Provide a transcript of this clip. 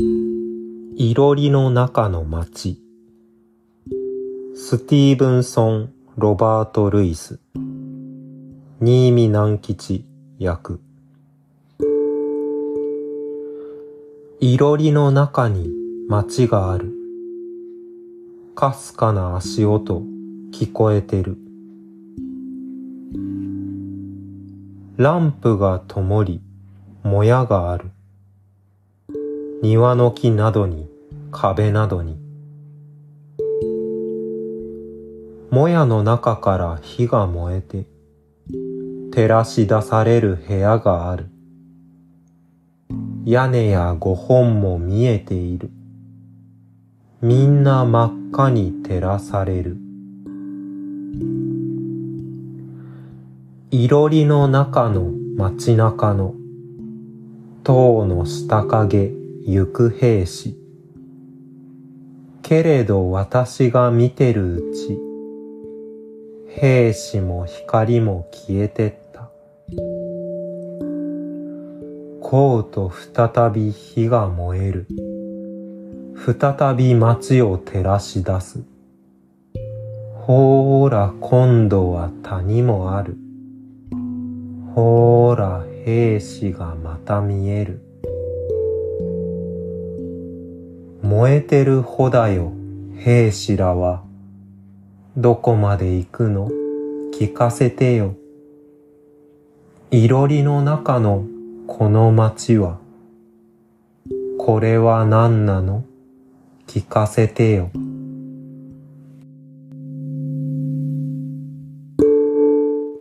いろりの中の街スティーブンソン・ロバート・ルイス。新見南吉役いろりの中に街があるかすかな足音聞こえてるランプが灯りもやがある庭の木などに壁などに。もやの中から火が燃えて照らし出される部屋がある。屋根や五本も見えている。みんな真っ赤に照らされる。いろりの中の街中の塔の下影。行く兵士。けれど私が見てるうち兵士も光も消えてった。こうと再び火が燃える。再び街を照らし出す。ほーら今度は谷もある。ほーら兵士がまた見える。燃えてるほだよ兵士らは。どこまで行くの？聞かせてよ。いろりの中のこの街は。これは何なの？聞かせてよ。